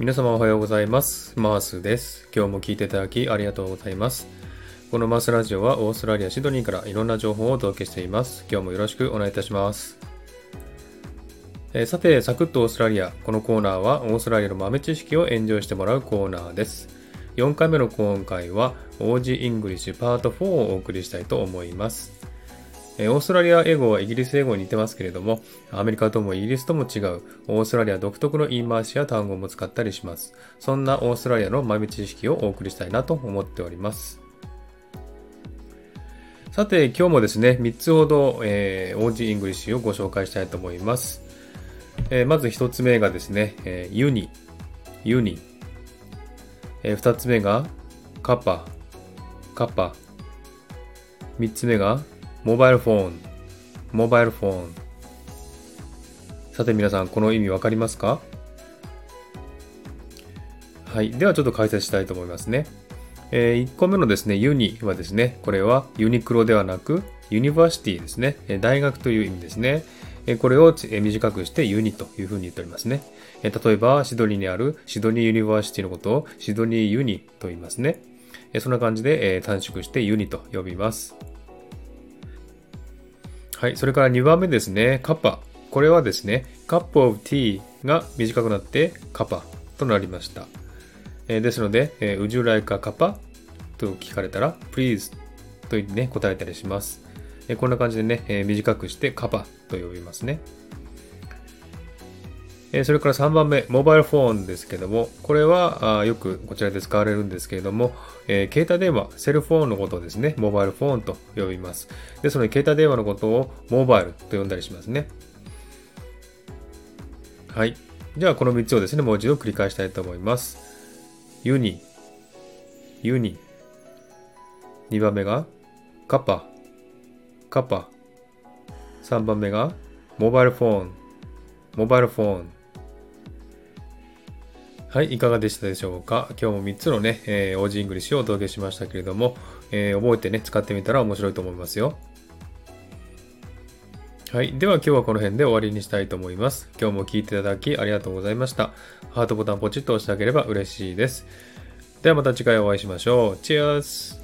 皆様おはようございます。マースです。今日も聞いていただきありがとうございます。このマースラジオはオーストラリア・シドニーからいろんな情報をお届けしています。今日もよろしくお願いいたします。えーさて、サクッとオーストラリア。このコーナーはオーストラリアの豆知識をエンジョイしてもらうコーナーです。4回目の今回は OG イングリッシュパート4をお送りしたいと思います。えオーストラリア英語はイギリス英語に似てますけれども、アメリカともイギリスとも違う、オーストラリア独特の言い回しや単語も使ったりします。そんなオーストラリアの豆知識をお送りしたいなと思っております。さて、今日もですね、3つほど、えー、OG イングリッシュをご紹介したいと思います。えーまず1つ目がですね、えー uni、uni。え2つ目が cuppa、cuppa。3つ目が mobile phone、mobile phone。さて皆さん、この意味わかりますか？はい。ではちょっと解説したいと思いますね。え1個目のですね、 uni はですね、これはユニクロではなく、 university ですね。大学という意味ですね。これを短くして uni というふうに言っておりますね。例えば、シドニーにある Sydney University のことを Sydney Uni と言いますね。そんな感じで、短縮してユニと呼びます。はい。それから2番目ですね。カッパ。これはですね、カップオブティーが短くなってカパとなりました。えーですので、えー、Would you like a kappa? と聞かれたら、Please と言ってね、答えたりします。えーこんな感じでね、えー短くしてカパと呼びますね。えそれから3番目、モバイルフォンですけども、これはあよくこちらで使われるんですけれども、えー携帯電話、セルフォンのことをですね、モバイルフォンと呼びます。ですので、携帯電話のことをモバイルと呼んだりしますね。はい。じゃあ、この3つをですね、もう一度繰り返したいと思います。ユニ、ユニ。2番目がカパ、カパ。3番目がモバイルフォン、モバイルフォン。はい、いかがでしたでしょうか？今日も3つのね、えー、OG イングリッシュをお届けしましたけれども、えー覚えてね、使ってみたら面白いと思いますよ。はい。では今日はこの辺で終わりにしたいと思います。今日も聴いていただきありがとうございました。ハートボタンポチッと押してあげれば嬉しいです。ではまた次回お会いしましょう。チェアス